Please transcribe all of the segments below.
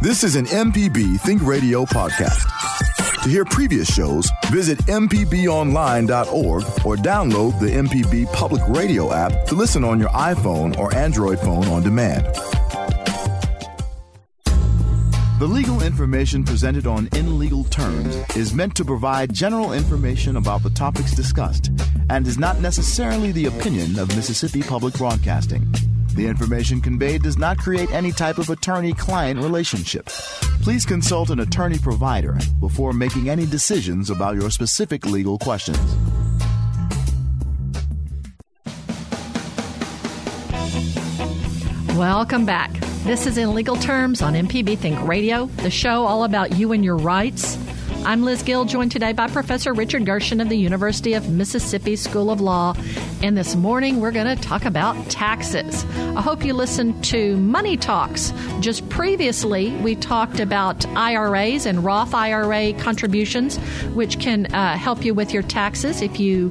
This is an MPB Think Radio podcast. To hear previous shows, visit MPBOnline.org or download the MPB Public Radio app to listen on your iPhone or Android phone on demand. The legal information presented on In Legal Terms is meant to provide general information about the topics discussed and is not necessarily the opinion of Mississippi Public Broadcasting. The information conveyed does not create any type of attorney client relationship. Please consult an attorney provider before making any decisions about your specific legal questions. Welcome back. This is In Legal Terms on MPB Think Radio, the show all about you and your rights. I'm Liz Gill, joined today by Professor Richard Gershon of the University of Mississippi School of Law. And this morning we're going to talk about taxes. I hope you listened to Money Talks. Just previously, we talked about IRAs and Roth IRA contributions, which can uh, help you with your taxes. If you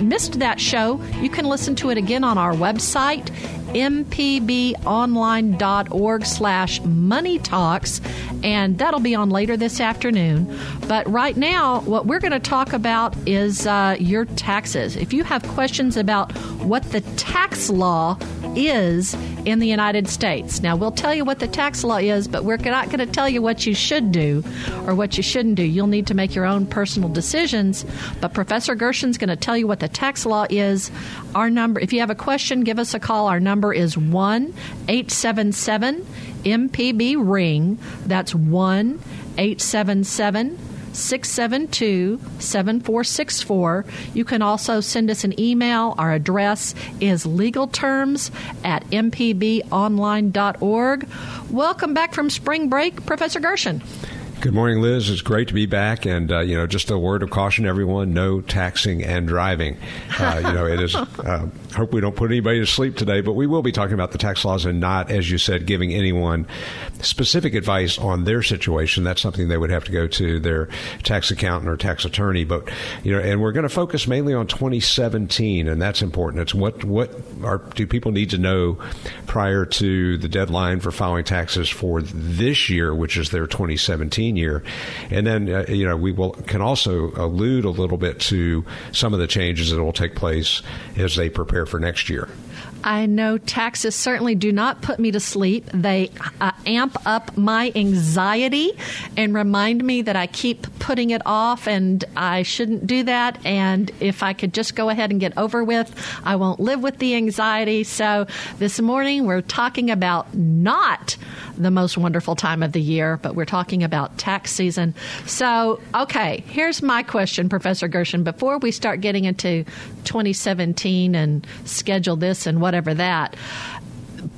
missed that show, you can listen to it again on our website mpbonline.org slash money talks and that'll be on later this afternoon but right now what we're going to talk about is uh, your taxes if you have questions about what the tax law is in the United States. Now, we'll tell you what the tax law is, but we're not going to tell you what you should do or what you shouldn't do. You'll need to make your own personal decisions. But Professor Gershon's going to tell you what the tax law is. Our number, if you have a question, give us a call. Our number is 1 877 MPB Ring. That's 1 877 672 7464. You can also send us an email. Our address is legalterms at mpbonline.org. Welcome back from spring break, Professor Gershon. Good morning, Liz. It's great to be back, and uh, you know, just a word of caution, everyone: no taxing and driving. Uh, you know, it is. Uh, hope we don't put anybody to sleep today, but we will be talking about the tax laws and not, as you said, giving anyone specific advice on their situation. That's something they would have to go to their tax accountant or tax attorney. But you know, and we're going to focus mainly on 2017, and that's important. It's what what are do people need to know prior to the deadline for filing taxes for this year, which is their 2017 year. And then, uh, you know, we will can also allude a little bit to some of the changes that will take place as they prepare for next year. I know taxes certainly do not put me to sleep. They uh, amp up my anxiety and remind me that I keep putting it off and I shouldn't do that. And if I could just go ahead and get over with, I won't live with the anxiety. So this morning we're talking about not the most wonderful time of the year, but we're talking about tax season. So, okay, here's my question, Professor Gershon. Before we start getting into 2017 and schedule this and whatever that,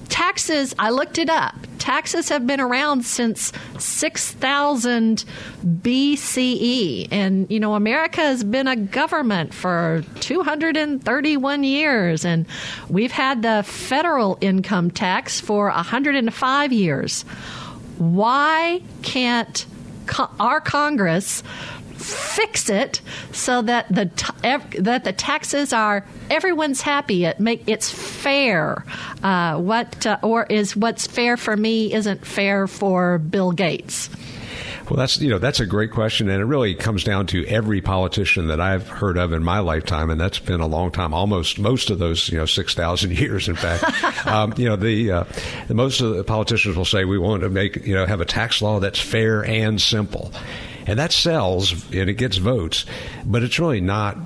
taxes, I looked it up. Taxes have been around since 6000 BCE. And, you know, America has been a government for 231 years. And we've had the federal income tax for 105 years. Why can't our Congress fix it so that the t- that the taxes are everyone's happy. It make it's fair. Uh, what uh, or is what's fair for me isn't fair for Bill Gates. Well, that's you know that's a great question, and it really comes down to every politician that I've heard of in my lifetime, and that's been a long time, almost most of those you know six thousand years. In fact, um, you know the, uh, the most of the politicians will say we want to make you know have a tax law that's fair and simple, and that sells and it gets votes, but it's really not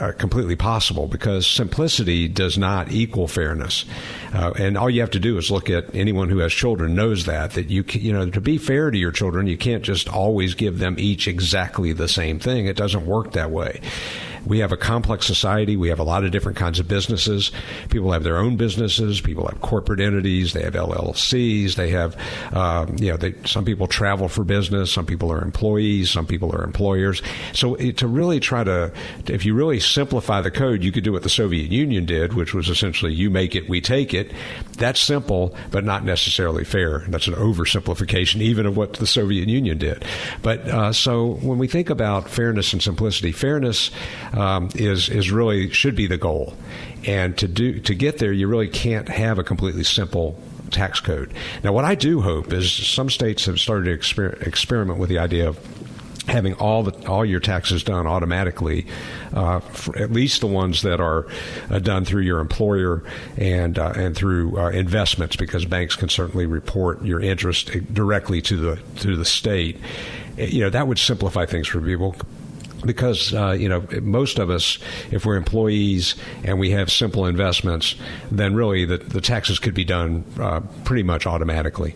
uh, completely possible because simplicity does not equal fairness. Uh, and all you have to do is look at anyone who has children knows that that you can, you know to be fair to your children, you can't just always give them each exactly the same thing. It doesn't work that way we have a complex society. We have a lot of different kinds of businesses. People have their own businesses. People have corporate entities. They have LLCs. They have, um, you know, they, some people travel for business. Some people are employees. Some people are employers. So to really try to, if you really simplify the code, you could do what the Soviet Union did, which was essentially you make it, we take it. That's simple, but not necessarily fair. That's an oversimplification, even of what the Soviet Union did. But uh, so when we think about fairness and simplicity, fairness um, is is really should be the goal. And to do to get there, you really can't have a completely simple tax code. Now, what I do hope is some states have started to exper- experiment with the idea of having all the all your taxes done automatically, uh, at least the ones that are uh, done through your employer and uh, and through uh, investments, because banks can certainly report your interest directly to the to the state. You know that would simplify things for people because uh, you know most of us, if we're employees and we have simple investments, then really the, the taxes could be done uh, pretty much automatically.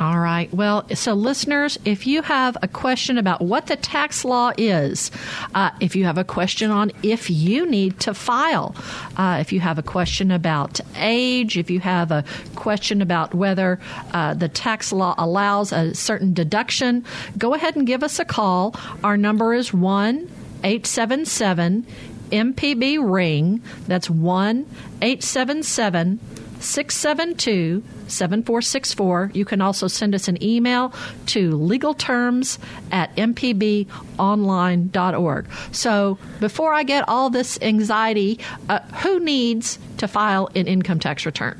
All right. Well, so listeners, if you have a question about what the tax law is, uh, if you have a question on if you need to file, uh, if you have a question about age, if you have a question about whether uh, the tax law allows a certain deduction, go ahead and give us a call. Our number is 1 877 MPB Ring. That's 1 877 672 7464. You can also send us an email to legalterms at mpbonline.org. So before I get all this anxiety, uh, who needs to file an income tax return?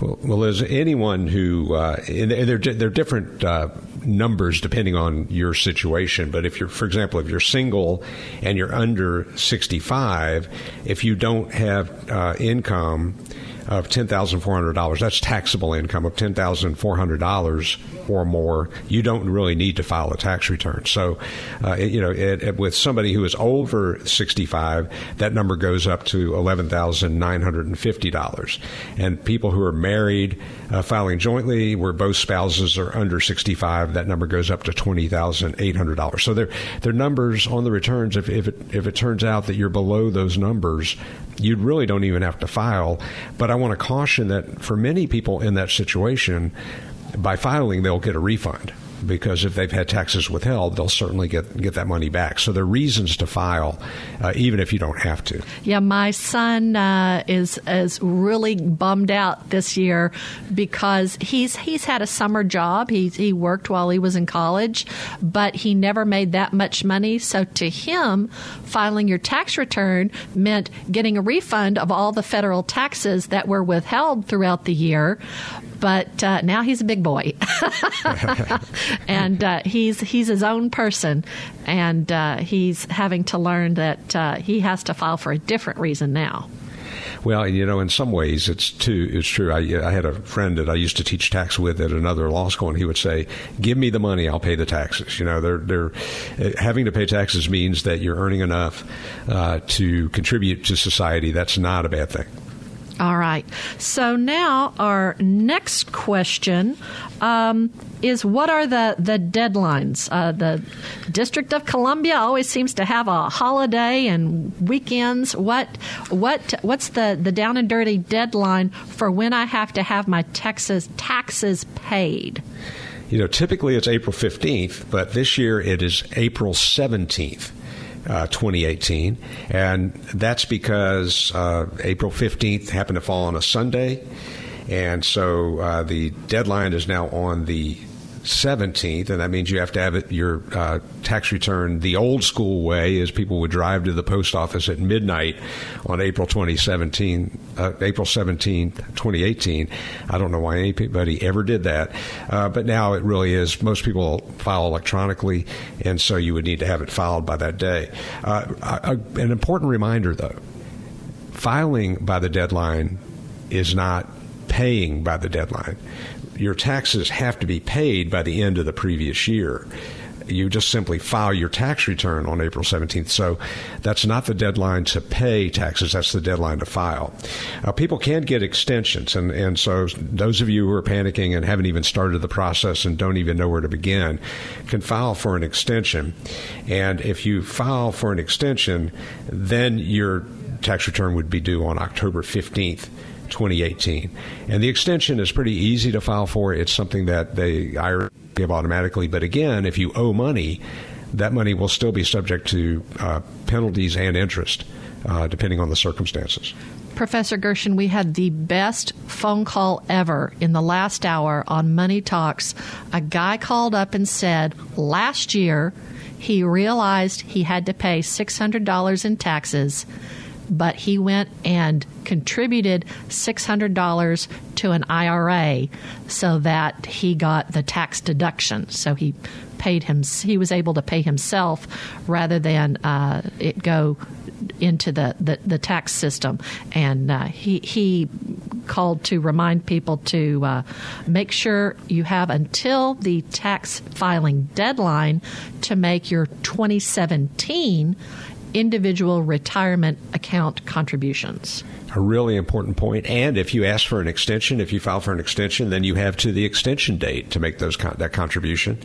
Well, as anyone who, uh, they're, they're different. Uh, numbers depending on your situation. But if you're, for example, if you're single and you're under 65, if you don't have uh, income of $10,400. That's taxable income of $10,400 or more. You don't really need to file a tax return. So, uh, it, you know, it, it, with somebody who is over 65, that number goes up to $11,950. And people who are married, uh, filing jointly, where both spouses are under 65, that number goes up to $20,800. So their their numbers on the returns, if, if, it, if it turns out that you're below those numbers, you really don't even have to file. But I want to caution that for many people in that situation, by filing, they'll get a refund because if they've had taxes withheld, they'll certainly get get that money back. So there are reasons to file, uh, even if you don't have to. Yeah, my son uh, is is really bummed out this year because he's he's had a summer job. He he worked while he was in college, but he never made that much money. So to him, filing your tax return meant getting a refund of all the federal taxes that were withheld throughout the year but uh, now he's a big boy, and uh, he's he's his own person, and uh, he's having to learn that uh, he has to file for a different reason now. Well, you know, in some ways, it's too. It's true. I, I had a friend that I used to teach tax with at another law school, and he would say, "Give me the money, I'll pay the taxes." You know, they're they're uh, having to pay taxes means that you're earning enough uh, to contribute to society. That's not a bad thing. All right. So now our next question um, is what are the, the deadlines? Uh, the District of Columbia always seems to have a holiday and weekends. What what what's the, the down and dirty deadline for when I have to have my Texas taxes paid? You know, typically it's April 15th, but this year it is April 17th uh, 2018, and that's because uh, April 15th happened to fall on a Sunday, and so uh, the deadline is now on the 17th, and that means you have to have it, your uh, tax return the old school way, as people would drive to the post office at midnight on April 2017, uh, April 17, 2018. I don't know why anybody ever did that, uh, but now it really is. Most people file electronically, and so you would need to have it filed by that day. Uh, an important reminder, though, filing by the deadline is not paying by the deadline your taxes have to be paid by the end of the previous year. You just simply file your tax return on April 17th. So that's not the deadline to pay taxes, that's the deadline to file. Uh, people can get extensions, and, and so those of you who are panicking and haven't even started the process and don't even know where to begin can file for an extension. And if you file for an extension, then your tax return would be due on October 15th 2018. And the extension is pretty easy to file for. It's something that they give automatically. But again, if you owe money, that money will still be subject to uh, penalties and interest, uh, depending on the circumstances. Professor Gershon, we had the best phone call ever in the last hour on Money Talks. A guy called up and said last year he realized he had to pay $600 in taxes but he went and contributed $600 to an IRA so that he got the tax deduction. So he paid him he was able to pay himself rather than uh, it go into the, the, the tax system and uh, he he called to remind people to uh, make sure you have until the tax filing deadline to make your 2017 individual retirement account contributions a really important point. And if you ask for an extension, if you file for an extension, then you have to the extension date to make those that contribution.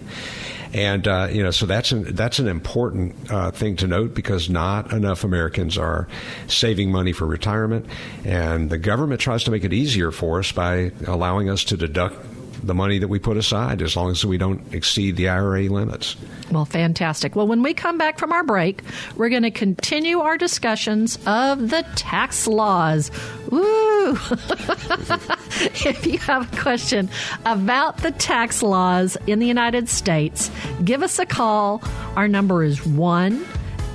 And uh, you know, so that's an that's an important uh, thing to note because not enough Americans are saving money for retirement, and the government tries to make it easier for us by allowing us to deduct the money that we put aside as long as we don't exceed the IRA limits. Well, fantastic. Well, when we come back from our break, we're going to continue our discussions of the tax laws. Woo! if you have a question about the tax laws in the United States, give us a call. Our number is 1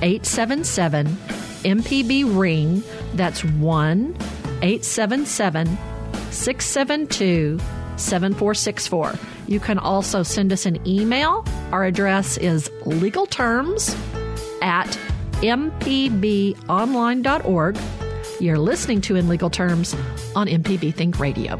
877 MPB Ring. That's 1 877 672 7464. You can also send us an email. Our address is legalterms at mpbonline.org. You're listening to In Legal Terms on MPB Think Radio.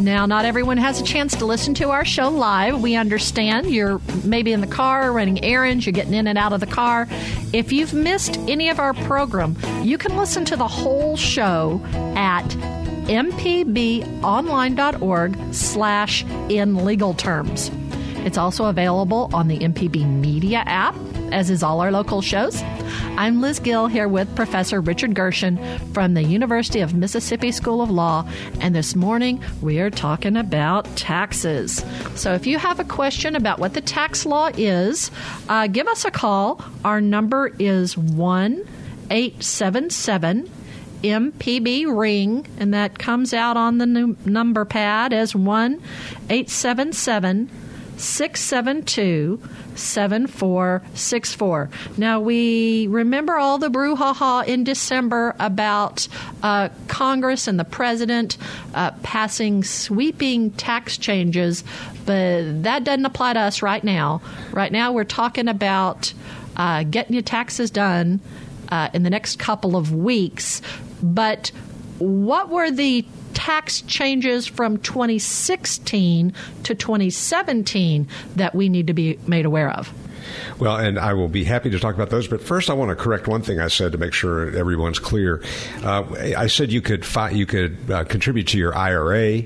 Now, not everyone has a chance to listen to our show live. We understand you're maybe in the car running errands, you're getting in and out of the car. If you've missed any of our program, you can listen to the whole show at mpbonline.org slash in legal terms. It's also available on the MPB Media app as is all our local shows. I'm Liz Gill here with Professor Richard Gershon from the University of Mississippi School of Law, and this morning we are talking about taxes. So if you have a question about what the tax law is, uh, give us a call. Our number is 1 877 MPB ring, and that comes out on the number pad as 1 877 672 7464. Now, we remember all the brouhaha in December about uh, Congress and the president uh, passing sweeping tax changes, but that doesn't apply to us right now. Right now, we're talking about uh, getting your taxes done uh, in the next couple of weeks. But what were the tax changes from 2016 to 2017 that we need to be made aware of? Well, and I will be happy to talk about those. But first, I want to correct one thing I said to make sure everyone's clear. Uh, I said you could fi- you could uh, contribute to your IRA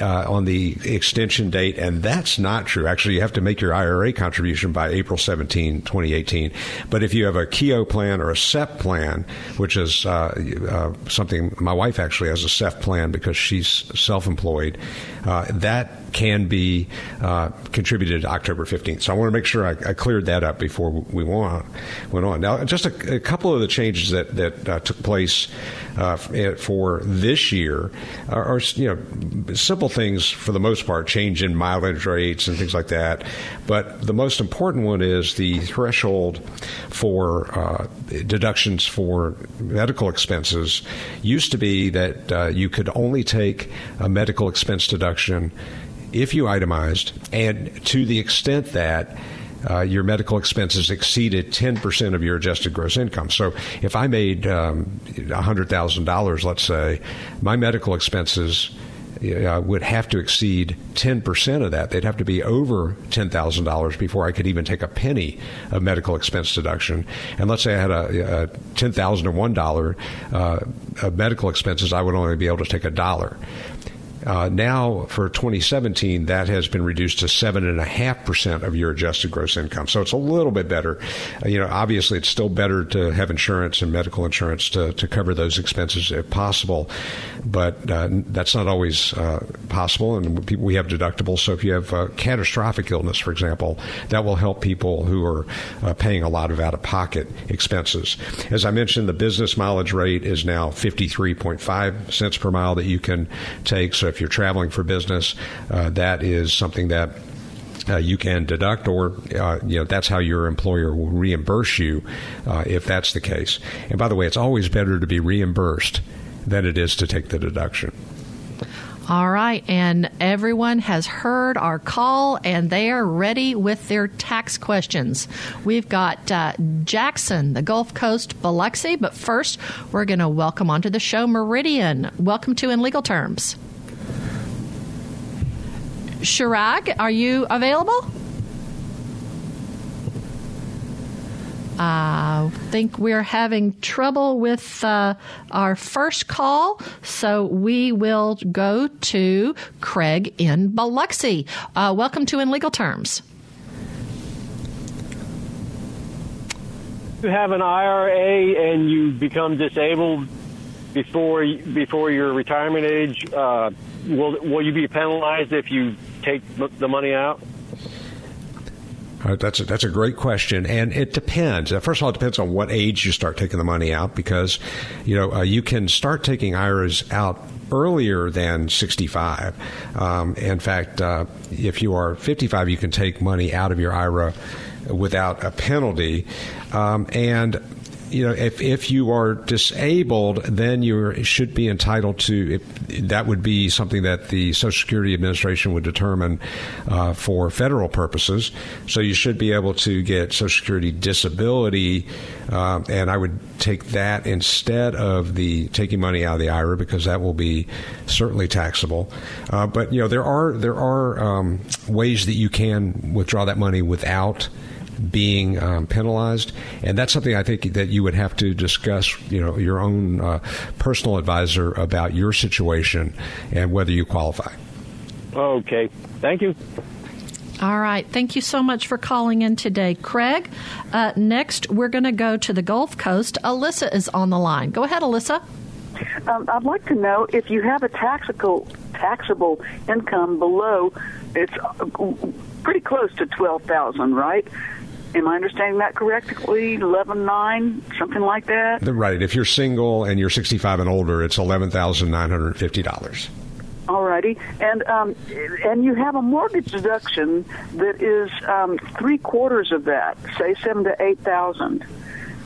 uh, on the extension date, and that's not true. Actually, you have to make your IRA contribution by April 17, 2018. But if you have a Keogh plan or a SEP plan, which is uh, uh, something my wife actually has a SEP plan because she's self employed, uh, that can be uh, contributed October 15th. So I want to make sure I, I cleared that up before we went on. Now, just a, a couple of the changes that, that uh, took place uh, for this year are, are, you know simple things for the most part, change in mileage rates and things like that. But the most important one is the threshold for uh, deductions for medical expenses used to be that uh, you could only take a medical expense deduction if you itemized, and to the extent that uh, your medical expenses exceeded 10% of your adjusted gross income. So if I made um, $100,000, let's say, my medical expenses uh, would have to exceed 10% of that. They'd have to be over $10,000 before I could even take a penny of medical expense deduction. And let's say I had a, a $10,001 uh, medical expenses, I would only be able to take a dollar. Uh, now, for 2017, that has been reduced to 7.5% of your adjusted gross income. So it's a little bit better. Uh, you know, obviously, it's still better to have insurance and medical insurance to, to cover those expenses if possible, but uh, that's not always uh, possible. And people, we have deductibles. So if you have catastrophic illness, for example, that will help people who are uh, paying a lot of out of pocket expenses. As I mentioned, the business mileage rate is now 53.5 cents per mile that you can take. So if you're traveling for business, uh, that is something that uh, you can deduct, or uh, you know that's how your employer will reimburse you uh, if that's the case. And by the way, it's always better to be reimbursed than it is to take the deduction. All right, and everyone has heard our call and they are ready with their tax questions. We've got uh, Jackson, the Gulf Coast, Biloxi, but first we're going to welcome onto the show Meridian. Welcome to In Legal Terms. Shirag, are you available? I think we're having trouble with uh, our first call, so we will go to Craig in Biloxi. Uh, welcome to In Legal Terms. You have an IRA and you become disabled before before your retirement age. Uh, will will you be penalized if you take the money out? That's a, that's a great question, and it depends. Uh, first of all, it depends on what age you start taking the money out, because you know uh, you can start taking IRAs out earlier than 65. Um, in fact, uh, if you are 55, you can take money out of your IRA without a penalty, um, and you know, if, if you are disabled, then you should be entitled to. If, that would be something that the Social Security Administration would determine uh, for federal purposes. So you should be able to get Social Security disability, uh, and I would take that instead of the taking money out of the IRA because that will be certainly taxable. Uh, but you know, there are there are um, ways that you can withdraw that money without being um, penalized, and that's something I think that you would have to discuss, you know, your own uh, personal advisor about your situation and whether you qualify. Okay, thank you. All right. Thank you so much for calling in today, Craig. Uh, next, we're going to go to the Gulf Coast. Alyssa is on the line. Go ahead, Alyssa. Um, I'd like to know if you have a taxable taxable income below, it's uh, pretty close to twelve thousand, right? Am I understanding that correctly? Eleven nine, something like that. Right. If you're single and you're 65 and older, it's eleven thousand nine hundred fifty dollars. Alrighty, and um, and you have a mortgage deduction that is um, three quarters of that, say seven to eight thousand.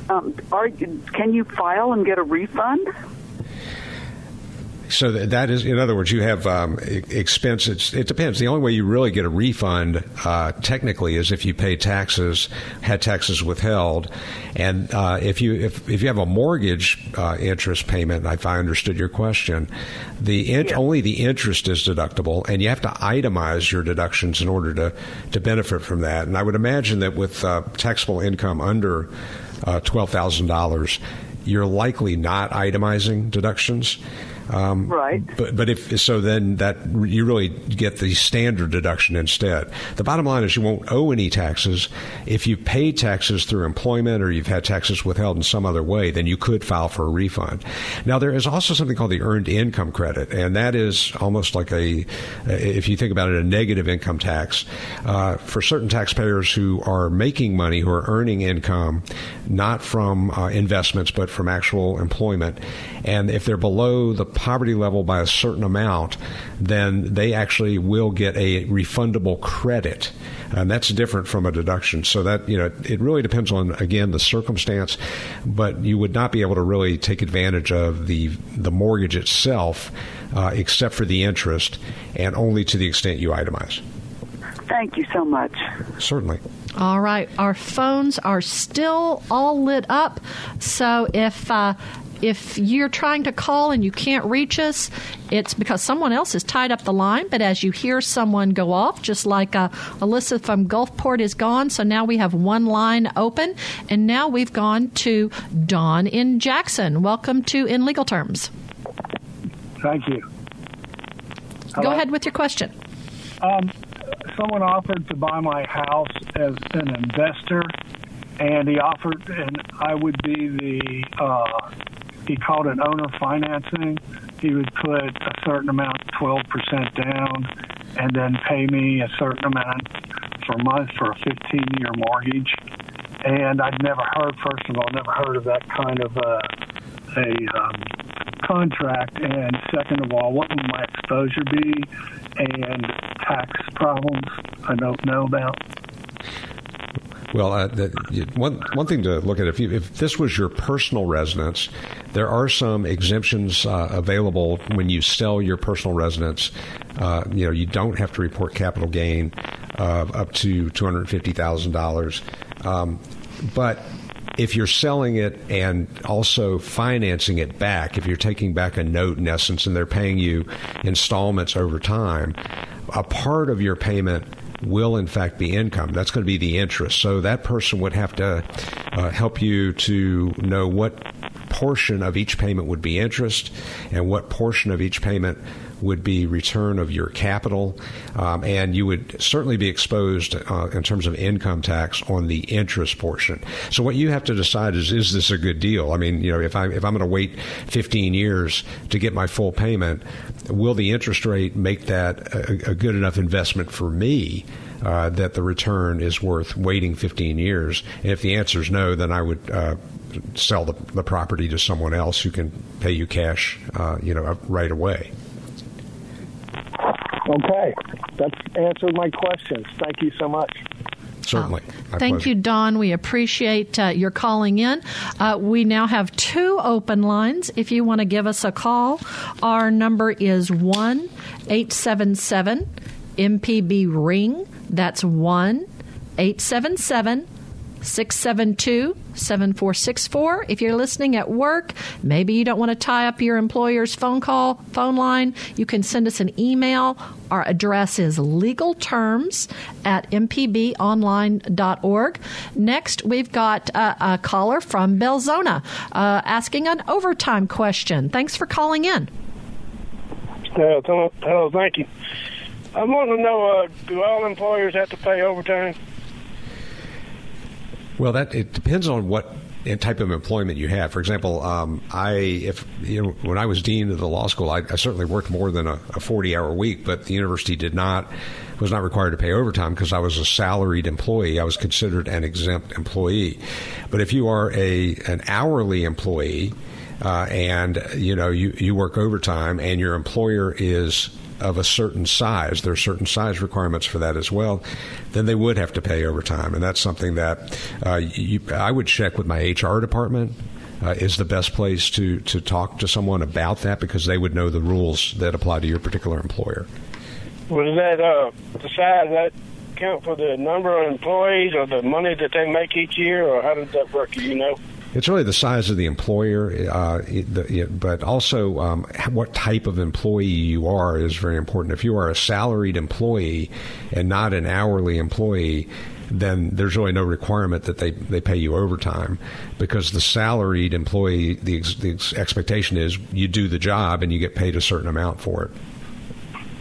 Um, are can you file and get a refund? So that is, in other words, you have um, expenses. It depends. The only way you really get a refund, uh, technically, is if you pay taxes, had taxes withheld, and uh, if you if, if you have a mortgage uh, interest payment, if I understood your question, the in- yeah. only the interest is deductible, and you have to itemize your deductions in order to to benefit from that. And I would imagine that with uh, taxable income under uh, twelve thousand dollars, you're likely not itemizing deductions. Um, right. But but if so, then that you really get the standard deduction instead. The bottom line is you won't owe any taxes if you pay taxes through employment or you've had taxes withheld in some other way. Then you could file for a refund. Now there is also something called the earned income credit, and that is almost like a if you think about it, a negative income tax uh, for certain taxpayers who are making money, who are earning income, not from uh, investments but from actual employment, and if they're below the poverty level by a certain amount, then they actually will get a refundable credit. And that's different from a deduction. So that, you know, it really depends on, again, the circumstance, but you would not be able to really take advantage of the, the mortgage itself, uh, except for the interest, and only to the extent you itemize. Thank you so much. Certainly. All right. Our phones are still all lit up. So if uh, if you're trying to call and you can't reach us, it's because someone else has tied up the line. But as you hear someone go off, just like uh, Alyssa from Gulfport is gone, so now we have one line open, and now we've gone to Dawn in Jackson. Welcome to In Legal Terms. Thank you. Go ahead with your question. Um, someone offered to buy my house as an investor, and he offered, and I would be the, uh, he called it owner financing. He would put a certain amount, 12% down, and then pay me a certain amount per month for a 15 year mortgage. And I'd never heard, first of all, never heard of that kind of uh, a um, contract. And second of all, what would my exposure be? And tax problems I don't know about. Well, uh, the, one one thing to look at if you, if this was your personal residence, there are some exemptions uh, available when you sell your personal residence. Uh, you know, you don't have to report capital gain of up to two hundred fifty thousand um, dollars, but if you're selling it and also financing it back, if you're taking back a note in essence, and they're paying you installments over time, a part of your payment will in fact be income. That's going to be the interest. So that person would have to uh, help you to know what portion of each payment would be interest and what portion of each payment would be return of your capital, um, and you would certainly be exposed uh, in terms of income tax on the interest portion. So what you have to decide is is this a good deal? I mean, you know, if I if I'm going to wait 15 years to get my full payment, will the interest rate make that a, a good enough investment for me? Uh, that the return is worth waiting 15 years. And if the answer is no, then I would uh, sell the, the, property to someone else who can pay you cash, uh, you know, right away. Okay, that's answered my questions. Thank you so much. Certainly. Uh, thank pleasure. you, Don. We appreciate uh, your calling in. Uh, we now have two open lines. If you want to give us a call, our number is 1 877 MPB Ring. That's 1 877 672 7464. If you're listening at work, maybe you don't want to tie up your employer's phone call, phone line, you can send us an email. Our address is legalterms at mpbonline.org. Next, we've got a, a caller from Belzoni uh, asking an overtime question. Thanks for calling in. Uh, hello, thank you. I want to know uh, do all employers have to pay overtime? Well, that it depends on what type of employment you have. For example, um, I if you know when I was dean of the law school, I, I certainly worked more than a, a, forty-hour week, but the university did not was not required to pay overtime because I was a salaried employee. I was considered an exempt employee. But if you are a an hourly employee uh, and you know you you work overtime and your employer is of a certain size, there are certain size requirements for that as well, then they would have to pay overtime. And that's something that uh, you, I would check with my HR department. Uh, is the best place to, to talk to someone about that because they would know the rules that apply to your particular employer. Was that uh, the size that count for the number of employees or the money that they make each year, or how does that work? You know? It's really the size of the employer, uh, the, but also um, what type of employee you are is very important. If you are a salaried employee and not an hourly employee, then there's really no requirement that they, they pay you overtime because the salaried employee, the, the expectation is you do the job and you get paid a certain amount for it.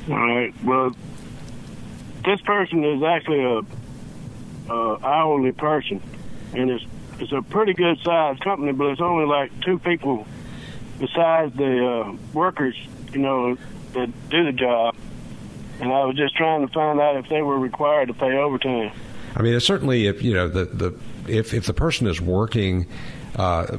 All right. Well, this person is actually a, a hourly person, and it's it's a pretty good sized company, but it's only like two people besides the uh, workers, you know, that do the job. And I was just trying to find out if they were required to pay overtime. I mean, certainly if you know the the if if the person is working uh,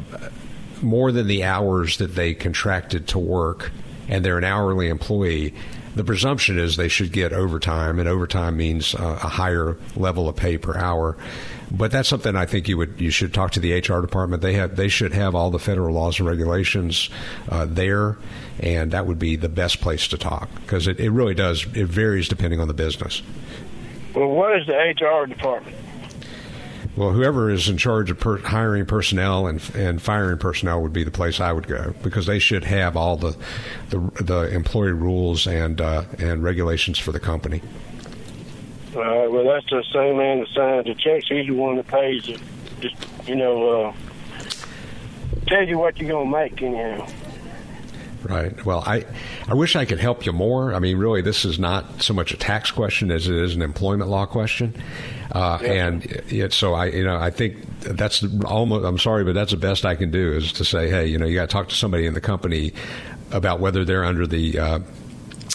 more than the hours that they contracted to work, and they're an hourly employee, the presumption is they should get overtime, and overtime means uh, a higher level of pay per hour. But that's something I think you would you should talk to the HR department. They have they should have all the federal laws and regulations uh, there, and that would be the best place to talk because it, it really does it varies depending on the business. Well, what is the HR department? Well, whoever is in charge of per- hiring personnel and, and firing personnel would be the place I would go because they should have all the the, the employee rules and uh, and regulations for the company. All right. Well, that's the same man that signs the checks. He's the one that pays it. Just you know, uh, tell you what you're gonna make anyhow. Right. Well, I, I wish I could help you more. I mean, really, this is not so much a tax question as it is an employment law question. Uh, Yeah. And it, so I, you know, I think that's almost. I'm sorry, but that's the best I can do is to say, hey, you know, you got to talk to somebody in the company about whether they're under the uh,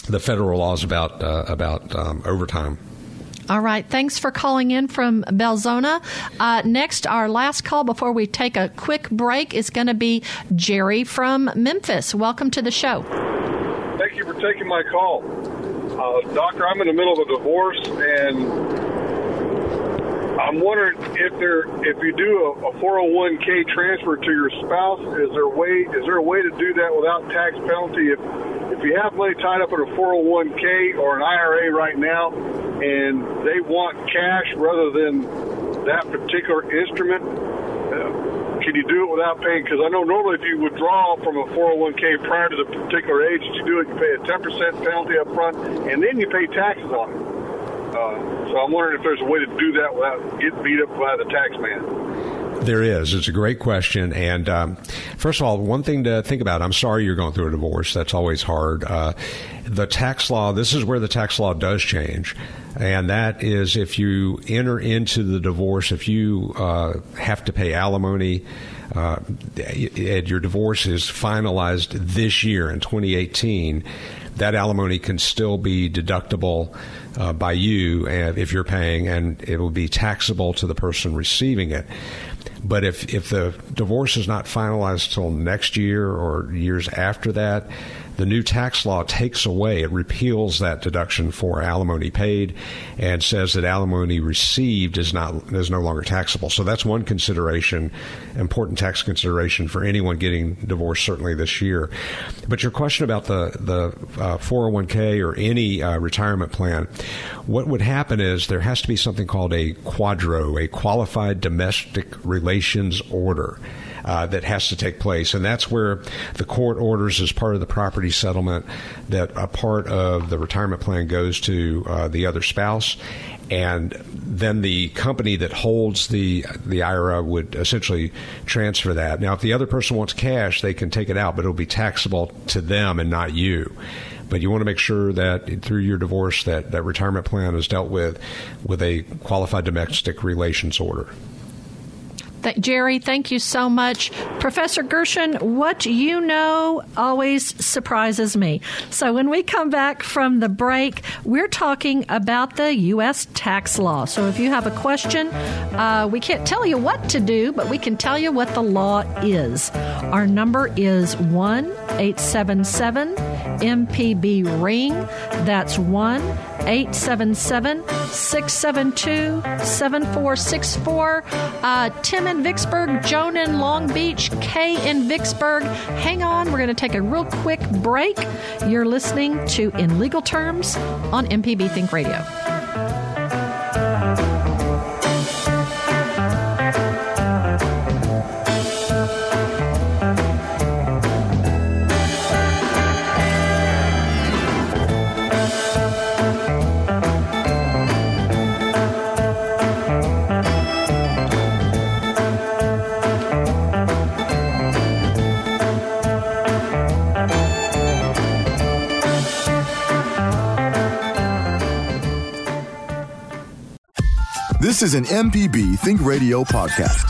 the federal laws about uh, about um, overtime. All right. Thanks for calling in from Belzoni. Uh, next, our last call before we take a quick break is going to be Jerry from Memphis. Welcome to the show. Thank you for taking my call. Uh, doctor, I'm in the middle of a divorce, and I'm wondering if there, if you do a, a 401k transfer to your spouse, is there a way, is there a way to do that without tax penalty? If if you have money tied up in a 401k or an IRA right now, and they want cash rather than that particular instrument, uh, can you do it without paying? Because I know normally if you withdraw from a 401k prior to the particular age that you do it, you pay a 10% penalty up front, and then you pay taxes on it. Uh, so I'm wondering if there's a way to do that without getting beat up by the tax man. There is. It's a great question. And um, first of all, one thing to think about I'm sorry you're going through a divorce. That's always hard. Uh, the tax law, this is where the tax law does change. And that is if you enter into the divorce, if you uh, have to pay alimony, uh, and your divorce is finalized this year in 2018, that alimony can still be deductible uh, by you uh, if you're paying, and it will be taxable to the person receiving it. But if, if the divorce is not finalized till next year or years after that, the new tax law takes away, it repeals that deduction for alimony paid and says that alimony received is not is no longer taxable. So that's one consideration, important tax consideration for anyone getting divorced certainly this year. But your question about the the uh, 401k or any uh, retirement plan, what would happen is there has to be something called a QDRO, a qualified domestic relations order uh, that has to take place. And that's where the court orders as part of the property settlement that a part of the retirement plan goes to uh, the other spouse. And then the company that holds the the IRA would essentially transfer that. Now, if the other person wants cash, they can take it out, but it'll be taxable to them and not you but you want to make sure that through your divorce that that retirement plan is dealt with with a qualified domestic relations order. Th- Jerry, thank you so much. Professor Gershon, what you know always surprises me. So, when we come back from the break, we're talking about the U.S. tax law. So, if you have a question, uh, we can't tell you what to do, but we can tell you what the law is. Our number is 1 877 MPB Ring. That's 1 877 672 7464. Uh, Tim in Vicksburg, Joan in Long Beach, Kay in Vicksburg. Hang on, we're going to take a real quick break. You're listening to In Legal Terms on MPB Think Radio. This is an MPB Think Radio podcast.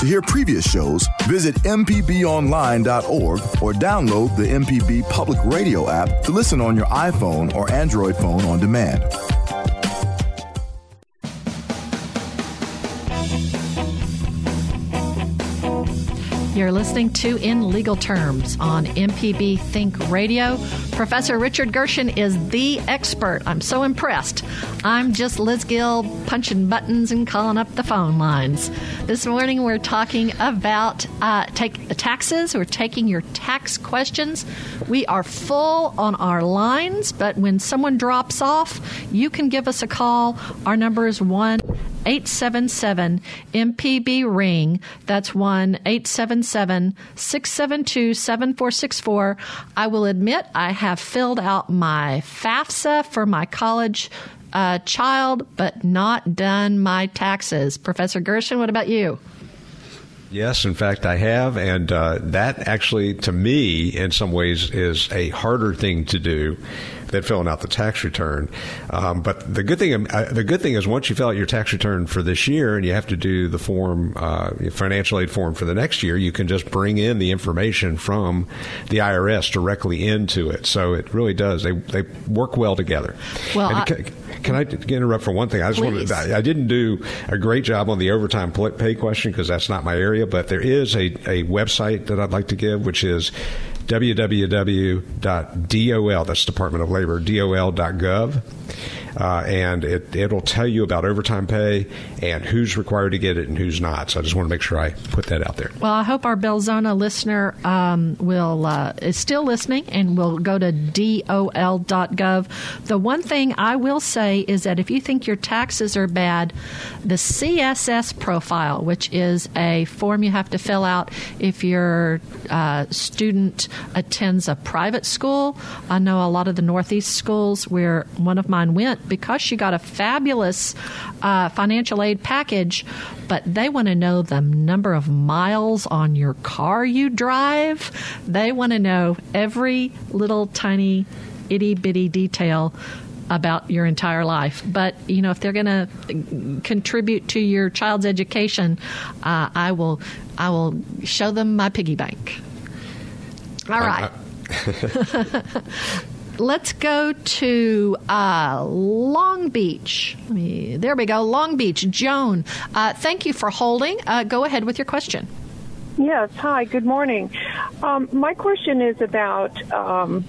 To hear previous shows, visit MPBOnline.org or download the MPB Public Radio app to listen on your iPhone or Android phone on demand. You're listening to In Legal Terms on MPB Think Radio. Professor Richard Gershon is the expert. I'm so impressed. I'm just Liz Gill punching buttons and calling up the phone lines. This morning we're talking about uh, take taxes. We're taking your tax questions. We are full on our lines, but when someone drops off, you can give us a call. Our number is 1 877 MPB Ring. That's 1 877 672 7464. I will admit I have filled out my FAFSA for my college uh, child, but not done my taxes. Professor Gershon, what about you? Yes, in fact, I have, and uh, that actually, to me, in some ways, is a harder thing to do than filling out the tax return. Um, but the good thing, uh, the good thing is, once you fill out your tax return for this year, and you have to do the form, uh, financial aid form for the next year, you can just bring in the information from the IRS directly into it. So it really does. They they work well together. Well, I, can, can, I interrupt for one thing? I just please. wanted. I didn't do a great job on the overtime pay question because that's not my area. But there is a a website that I'd like to give, which is www.dol, that's Department of Labor, dol.gov. Uh, and it, it'll tell you about overtime pay and who's required to get it and who's not. So I just want to make sure I put that out there. Well, I hope our Belzoni listener um, will uh, is still listening and will go to dol.gov. The one thing I will say is that if you think your taxes are bad, the CSS profile, which is a form you have to fill out if your uh, student attends a private school. I know a lot of the Northeast schools where one of mine went because she got a fabulous uh, financial aid package, but they want to know the number of miles on your car you drive. They want to know every little tiny itty bitty detail about your entire life. But you know, if they're going to contribute to your child's education, uh, I will I will show them my piggy bank. All right. Let's go to uh, Long Beach. Me, there we go, Long Beach. Joan, uh, thank you for holding. Uh, go ahead with your question. Yes. Hi. Good morning. Um, my question is about um,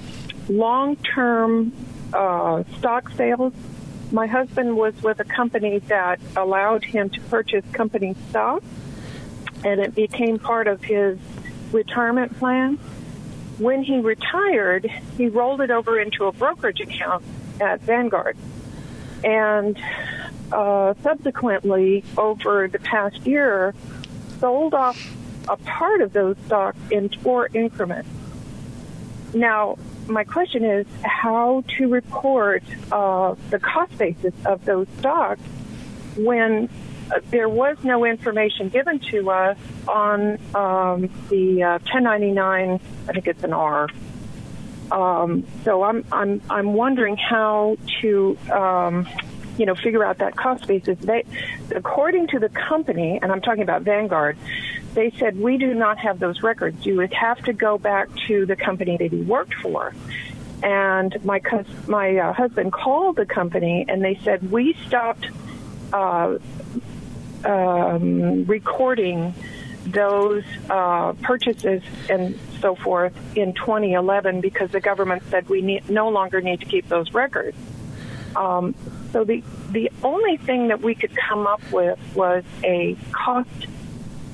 long-term uh, stock sales. My husband was with a company that allowed him to purchase company stock, and it became part of his retirement plan. When he retired, he rolled it over into a brokerage account at Vanguard. And uh, subsequently, over the past year, sold off a part of those stocks in four increments. Now, my question is how to report uh, the cost basis of those stocks when there was no information given to us on um, the uh, 1099. I think it's an R. Um, so I'm I'm I'm wondering how to um, you know figure out that cost basis. They, according to the company, and I'm talking about Vanguard, they said we do not have those records. You would have to go back to the company that he worked for. And my my uh, husband called the company, and they said we stopped uh, um, recording those uh, purchases and so forth in 2011 because the government said we need, no longer need to keep those records. Um, so the the only thing that we could come up with was a cost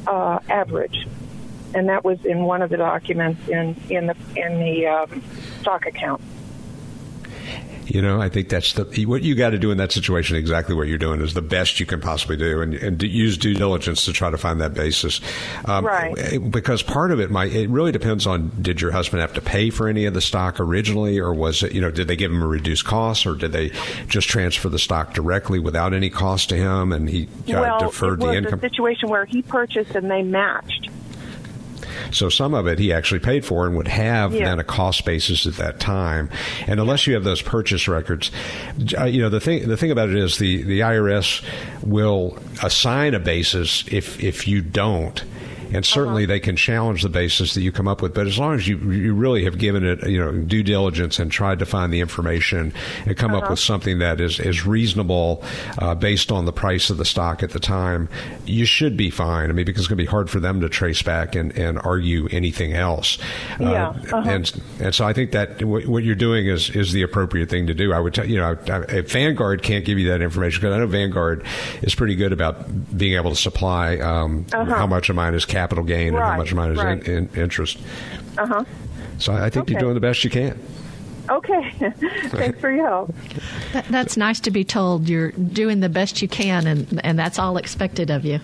uh, average, and that was in one of the documents in in the in the um, stock account. You know, I think that's the what you got to do in that situation. Exactly what you're doing is the best you can possibly do, and, and use due diligence to try to find that basis. Um, right. Because part of it might it really depends on did your husband have to pay for any of the stock originally, or was it you know did they give him a reduced cost, or did they just transfer the stock directly without any cost to him, and he uh, well, deferred the income? a situation where he purchased and they matched. So some of it he actually paid for and would have Yeah. then a cost basis at that time. And unless you have those purchase records, uh, you know the thing the thing about it is the the IRS will assign a basis if if you don't. And certainly they can challenge the basis that you come up with, but as long as you you really have given it you know due diligence and tried to find the information and come up with something that is is reasonable uh, based on the price of the stock at the time, you should be fine. I mean, because it's going to be hard for them to trace back and, and argue anything else. Yeah, Uh, uh-huh. and and so I think that what, what you're doing is is the appropriate thing to do. I would tell you know I- if Vanguard can't give you that information because I know Vanguard is pretty good about being able to supply um, Uh-huh. how much of mine is capital gain and how much of mine is right. in, in interest. Uh huh. So I think you're doing the best you can. Okay. Thanks for your help. That, that's nice to be told you're doing the best you can, and, and that's all expected of you.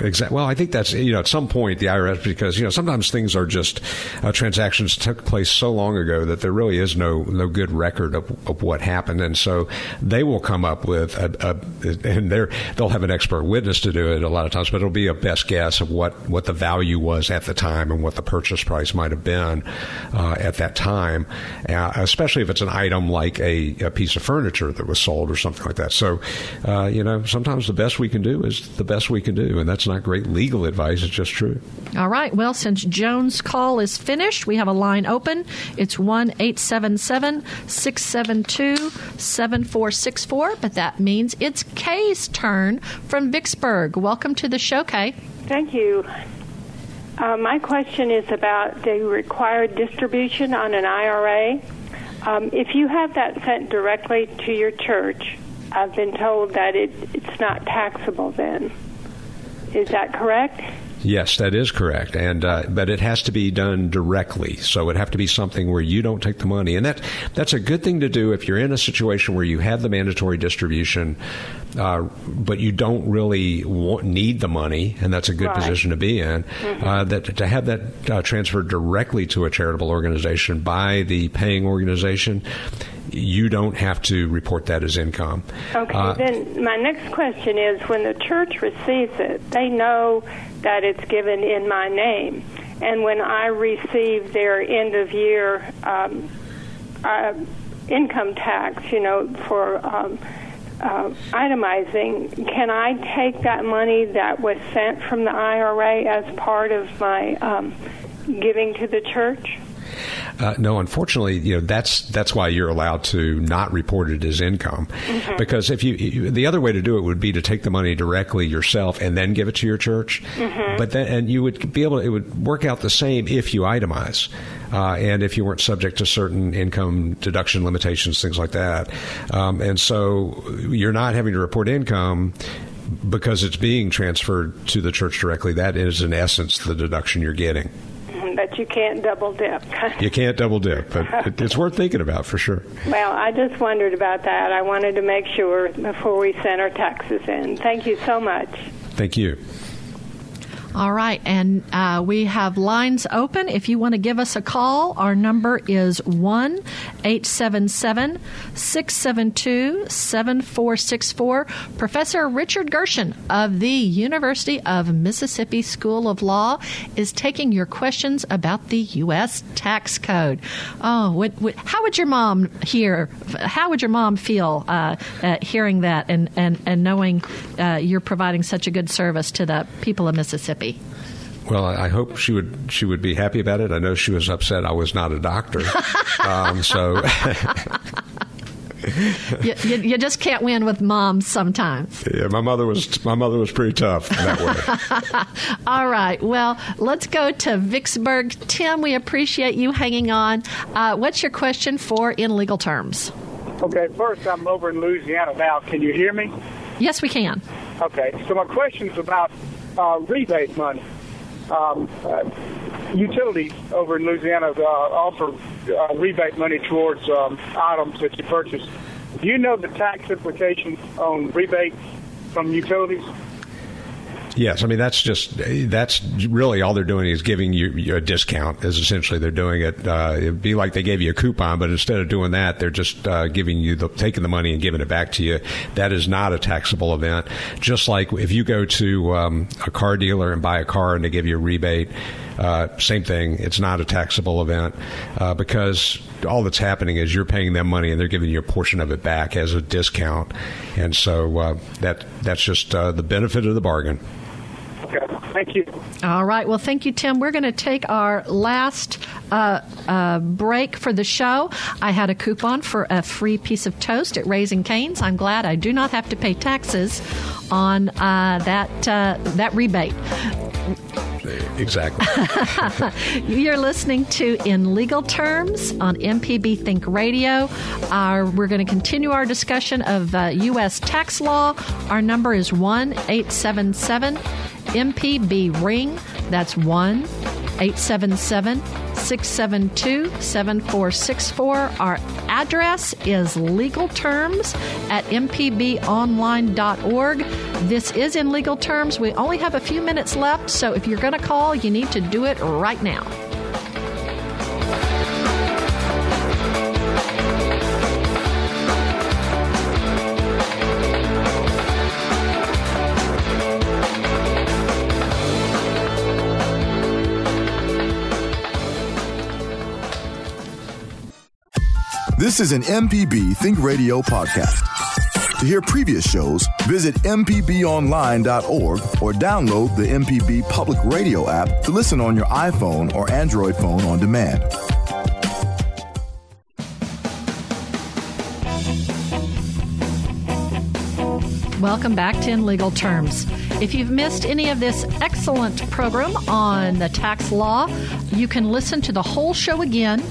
Exactly. Well, I think that's you know at some point the IRS because you know sometimes things are just uh, transactions took place so long ago that there really is no no good record of, of what happened, and so they will come up with a, a and they they'll have an expert witness to do it a lot of times, but it'll be a best guess of what what the value was at the time and what the purchase price might have been uh, at that time, uh, especially if it's an item like a, a, piece of furniture that was sold or something like that. So, uh, you know, sometimes the best we can do is the best we can do, and that's not great legal advice. It's just true. All right. Well, since Joan's call is finished, we have a line open. It's 1 877 672 7464. But that means it's Kay's turn from Vicksburg. Welcome to the show, Kay. Thank you. Uh, my question is about the required distribution on an IRA. Um, if you have that sent directly to your church, I've been told that it, it's not taxable then. Is that correct? Yes, that is correct, and uh, but it has to be done directly. So it would have to be something where you don't take the money, and that that's a good thing to do if you're in a situation where you have the mandatory distribution, uh, but you don't really want, need the money, and that's a good right. position to be in. Mm-hmm. Uh, that to have that uh, transferred directly to a charitable organization by the paying organization you don't have to report that as income. Okay, uh, then my next question is when the church receives it, they know that it's given in my name. And when I receive their end of year um, uh, income tax, you know, for um, uh, itemizing, can I take that money that was sent from the IRA as part of my um, giving to the church? Uh, no, unfortunately, you know that's that's why you're allowed to not report it as income, mm-hmm. because if you the other way to do it would be to take the money directly yourself and then give it to your church, mm-hmm. but then and you would be able to, it would work out the same if you itemize. Uh, and if you weren't subject to certain income deduction limitations, things like that. Um, and so you're not having to report income because it's being transferred to the church directly. That is, in essence, the deduction you're getting but you can't double dip. you can't double dip, but it's worth thinking about for sure. Well, I just wondered about that. I wanted to make sure before we sent our taxes in. Thank you so much. Thank you. All right, and uh, we have lines open. If you want to give us a call, our number is 1 877 672 7464. Professor Richard Gershon of the University of Mississippi School of Law is taking your questions about the U.S. tax code. Oh, what, what, how would your mom hear? How would your mom feel uh, hearing that and, and, and knowing uh, you're providing such a good service to the people of Mississippi? Happy. Well, I hope she would she would be happy about it. I know she was upset I was not a doctor, um, so. you, you, you, just can't win with moms sometimes. Yeah, my mother was my mother was pretty tough that way. All right, well, let's go to Vicksburg. Tim, we appreciate you hanging on. Uh, what's your question for in legal terms? Okay, first I'm over in Louisiana now. Can you hear me? Yes, we can. Okay, so my question is about uh, rebate money. Um, uh, utilities over in Louisiana uh, offer uh, rebate money towards um, items that you purchase. Do you know the tax implications on rebates from utilities? Yes, I mean that's just that's really all they're doing is giving you a discount. Is essentially they're doing it. Uh, it'd be like they gave you a coupon, but instead of doing that, they're just uh, giving you the taking the money and giving it back to you. That is not a taxable event. Just like if you go to um, a car dealer and buy a car and they give you a rebate. Uh, same thing. It's not a taxable event uh, because all that's happening is you're paying them money and they're giving you a portion of it back as a discount, and so uh, that that's just uh, the benefit of the bargain. Okay. Thank you. All right. Well, thank you, Tim. We're going to take our last uh, uh, break for the show. I had a coupon for a free piece of toast at Raising Cane's. I'm glad I do not have to pay taxes on uh, that uh, that rebate. Exactly. You're listening to In Legal Terms on MPB Think Radio. Our, we're going to continue our discussion of uh, U.S. tax law. Our number is 1 877 MPB Ring. That's 1 877 672 7464. Our address is legal terms at mpbonline.org. This is in legal terms. We only have a few minutes left, so if you're going to call, you need to do it right now. This is an MPB Think Radio podcast. To hear previous shows, visit MPBOnline.org or download the MPB Public Radio app to listen on your iPhone or Android phone on demand. Welcome back to In Legal Terms. If you've missed any of this excellent program on the tax law, you can listen to the whole show again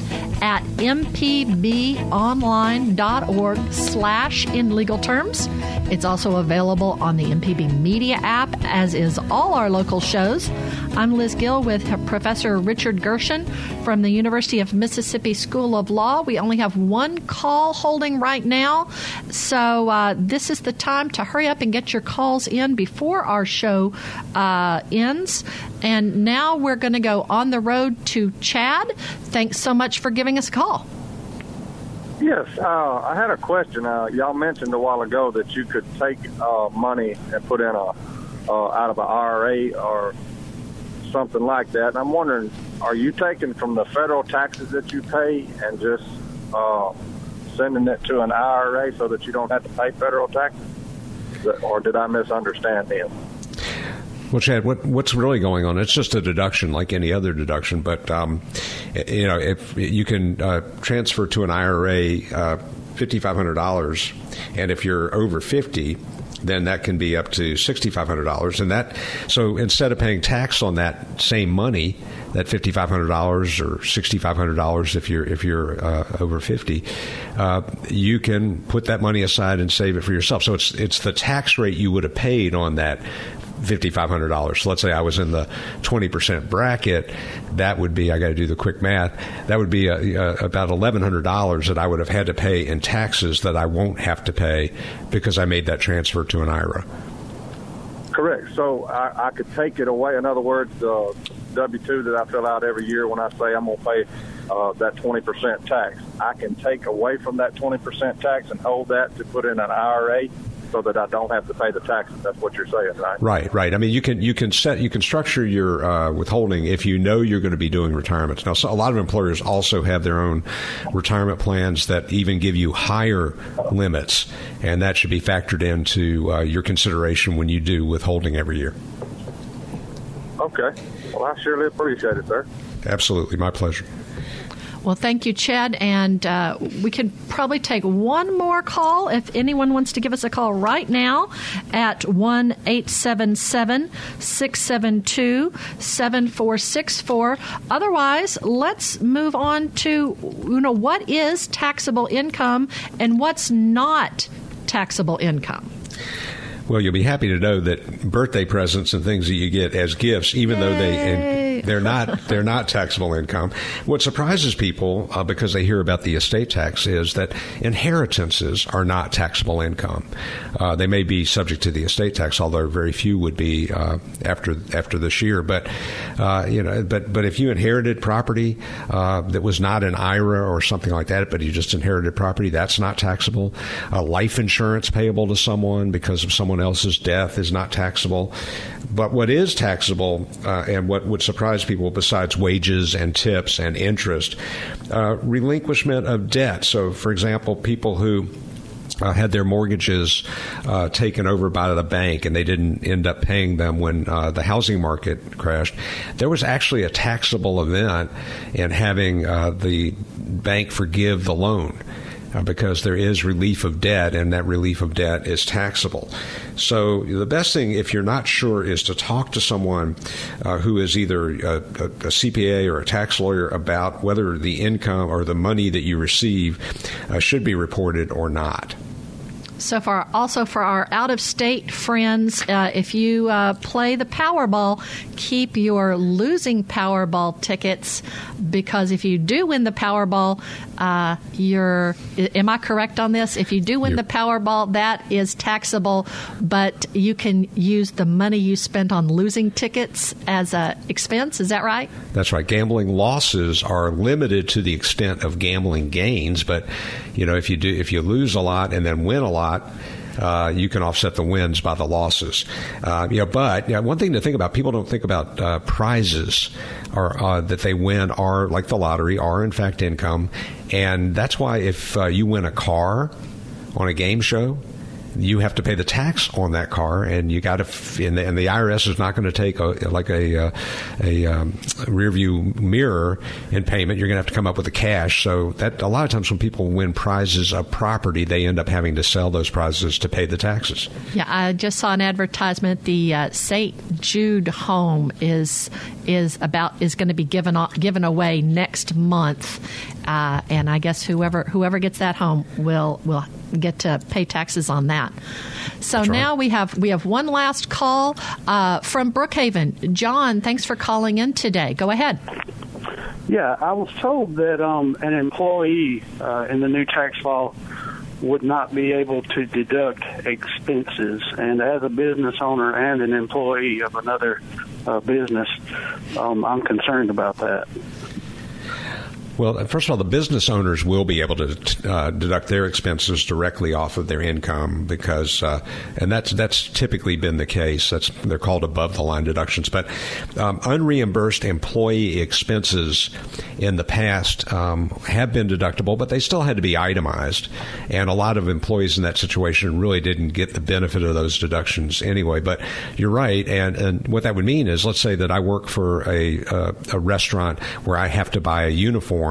at mpbonline.org slash in legal terms. It's also available on the MPB Media app, as is all our local shows. I'm Liz Gill with Professor Richard Gershon from the University of Mississippi School of Law. We only have one call holding right now, so uh, this is the time to hurry up and get your calls in before our show uh, ends. And now we're going to go on the road to Chad. Thanks so much for giving us a call. Yes, uh, I had a question. Uh, y'all mentioned a while ago that you could take uh, money and put in a uh, out of an IRA or something like that. And I'm wondering, are you taking from the federal taxes that you pay and just uh, sending it to an IRA so that you don't have to pay federal taxes? Or did I misunderstand him? Well, Chad, what, what's really going on? It's just a deduction like any other deduction, but um, you know, if you can uh, transfer to an IRA uh, fifty five hundred dollars, and if you're over fifty, then that can be up to sixty five hundred dollars, and that so instead of paying tax on that same money, that fifty five hundred dollars or sixty five hundred dollars if you're if you're uh, over fifty, uh, you can put that money aside and save it for yourself. So it's it's the tax rate you would have paid on that $5,500. So let's say I was in the 20% bracket, that would be, I got to do the quick math, that would be a, a, about $1,100 that I would have had to pay in taxes that I won't have to pay because I made that transfer to an IRA. Correct. So I, I could take it away. In other words, the W 2 that I fill out every year when I say I'm going to pay uh, that 20% tax, I can take away from that 20% tax and hold that to put in an IRA so that I don't have to pay the taxes. That's what you're saying, right? Right, right. I mean, you can you can set you can structure your uh, withholding if you know you're going to be doing retirements. Now, so a lot of employers also have their own retirement plans that even give you higher limits, and that should be factored into uh, your consideration when you do withholding every year. Okay. Well, I surely appreciate it, sir. Absolutely, my pleasure. Well, thank you, Chad. And uh, we could probably take one more call if anyone wants to give us a call right now at 1 877 672 7464. Otherwise, let's move on to you know what is taxable income and what's not taxable income. Well, you'll be happy to know that birthday presents and things that you get as gifts, even Yay. though they they're not they're not taxable income. What surprises people uh, because they hear about the estate tax is that inheritances are not taxable income. Uh, they may be subject to the estate tax, although very few would be uh, after after this year. But uh, you know, but but if you inherited property uh, that was not an IRA or something like that, but you just inherited property, that's not taxable. Life insurance payable to someone because of someone someone else's death is not taxable. But what is taxable uh, and what would surprise people, besides wages and tips and interest, uh, relinquishment of debt. So, for example, people who uh, had their mortgages uh, taken over by the bank and they didn't end up paying them when uh, the housing market crashed. There was actually a taxable event in having uh, the bank forgive the loan because there is relief of debt, and that relief of debt is taxable. So the best thing, if you're not sure, is to talk to someone uh, who is either a, a, a, CPA or a tax lawyer about whether the income or the money that you receive uh, should be reported or not. So far, also for our out-of-state friends, uh, if you uh, play the Powerball, keep your losing Powerball tickets because if you do win the Powerball, uh, you're. Am I correct on this? If you do win You're- the Powerball, that is taxable, but you can use the money you spent on losing tickets as a expense. Is that right? That's right. Gambling losses are limited to the extent of gambling gains, but you know if you do if you lose a lot and then win a lot. Uh, you can offset the wins by the losses. Uh, you know, but you know, one thing to think about: people don't think about uh, prizes or uh, that they win are like the lottery are in fact income, and that's why if uh, you win a car on a game show, you have to pay the tax on that car, and you got to, and the, and the IRS is not going to take a, like a uh, a um, rear view mirror in payment. You're going to have to come up with the cash. So that a lot of times when people win prizes of property, they end up having to sell those prizes to pay the taxes. Yeah, I just saw an advertisement. The uh, St. Jude home is is about is going to be given given away next month, uh, and I guess whoever whoever gets that home will will get to pay taxes on that. So That's right. now we have we have one last call uh, from Brookhaven. John, thanks for calling in today. Go ahead. Yeah, I was told that um, an employee uh, in the new tax law would not be able to deduct expenses. And as a business owner and an employee of another uh, business, um, I'm concerned about that. Well, first of all, the business owners will be able to uh, deduct their expenses directly off of their income because, uh, and that's that's typically been the case. That's they're called above the line deductions. But um, unreimbursed employee expenses in the past um, have been deductible, but they still had to be itemized. And a lot of employees in that situation really didn't get the benefit of those deductions anyway. But you're right, and and what that would mean is, let's say that I work for a a, a restaurant where I have to buy a uniform.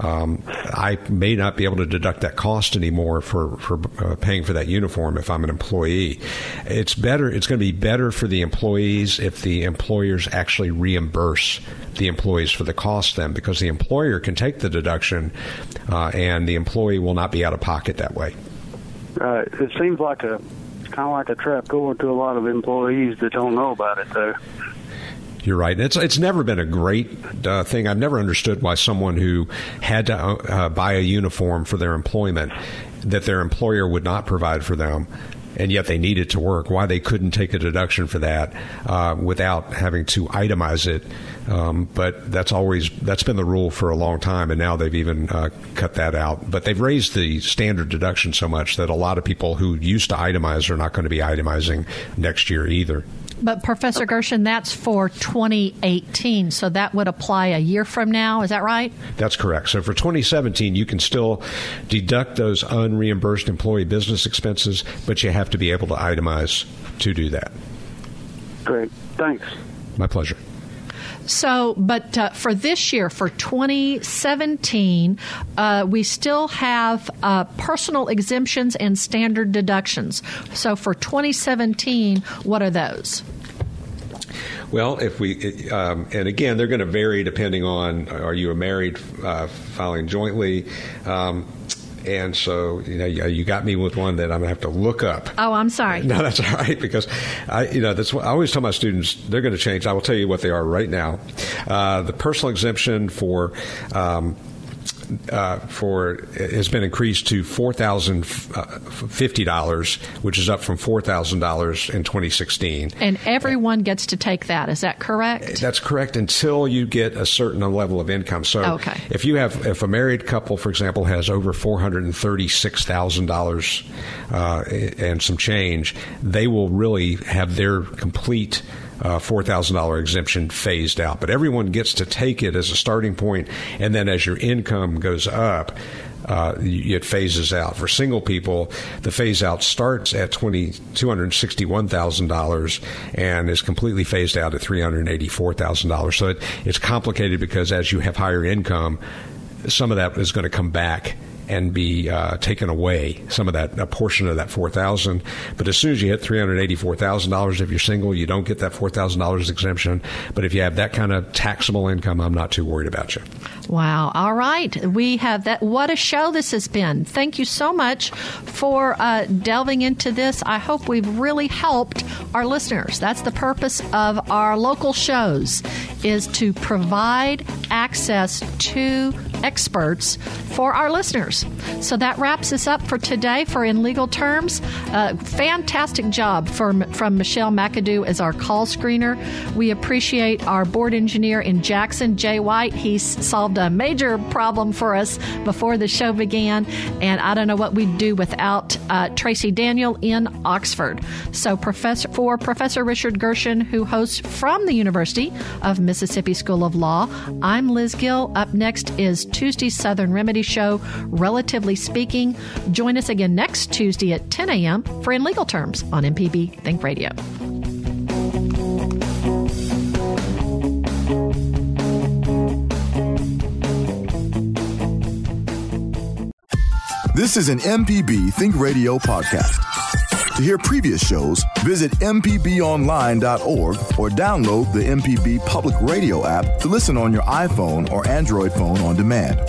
Um, I may not be able to deduct that cost anymore for for uh, paying for that uniform if I'm an employee. It's better. It's going to be better for the employees if the employers actually reimburse the employees for the cost then because the employer can take the deduction uh, and the employee will not be out of pocket that way. Uh, it seems like a kind of like a trap door to a lot of employees that don't know about it, though. You're right. It's it's never been a great uh, thing. I've never understood why someone who had to uh, buy a uniform for their employment that their employer would not provide for them. And yet they needed to work. Why they couldn't take a deduction for that uh, without having to itemize it? Um, but that's always that's been the rule for a long time, and now they've even uh, cut that out. But they've raised the standard deduction so much that a lot of people who used to itemize are not going to be itemizing next year either. But Professor Gershon, that's for 2018, so that would apply a year from now. Is that right? That's correct. So for 2017, you can still deduct those unreimbursed employee business expenses, but you have to be able to itemize to do that. Great. Thanks. My pleasure. So, but uh, for this year, for 2017, uh, we still have uh, personal exemptions and standard deductions. So, for 2017, what are those? Well, if we, um, and again, they're going to vary depending on are you a married uh, filing jointly. Um, and so, you know, you got me with one that I'm going to have to look up. Oh, I'm sorry. No, that's all right because I, you know, that's what I always tell my students. They're going to change. I will tell you what they are right now. Uh, the personal exemption for. Um, uh, for has been increased to four thousand fifty dollars, which is up from four thousand dollars in 2016. And everyone gets to take that. Is that correct? That's correct until you get a certain level of income. So, Okay. if you have, if a married couple, for example, has over four hundred and thirty-six thousand dollars uh, and some change, they will really have their complete. Uh, four thousand dollar exemption phased out, but everyone gets to take it as a starting point, and then as your income goes up, uh, it phases out. For single people, the phase out starts at twenty two hundred sixty one thousand dollars and is completely phased out at three hundred eighty four thousand dollars. So it, it's complicated because as you have higher income, some of that is going to come back and be uh, taken away some of that a portion of that four thousand. But as soon as you hit three hundred eighty four thousand dollars, if you're single, you don't get that four thousand dollars exemption. But if you have that kind of taxable income, I'm not too worried about you. Wow. All right. We have that. What a show this has been. Thank you so much for uh, delving into this. I hope we've really helped our listeners. That's the purpose of our local shows is to provide access to experts for our listeners. So that wraps us up for today for In Legal Terms. Uh, fantastic job from, from Michelle McAdoo as our call screener. We appreciate our board engineer in Jackson, Jay White. He's solved a major problem for us before the show began, and I don't know what we'd do without uh, Tracy Daniel in Oxford. So Professor for Professor Richard Gershon, who hosts from the University of Mississippi School of Law, I'm Liz Gill. Up next is Tuesday's Southern Remedy Show, Relatively Speaking. Join us again next Tuesday at 10 a.m. for In Legal Terms on MPB Think Radio. This is an MPB Think Radio podcast. To hear previous shows, visit MPBOnline.org or download the MPB Public Radio app to listen on your iPhone or Android phone on demand.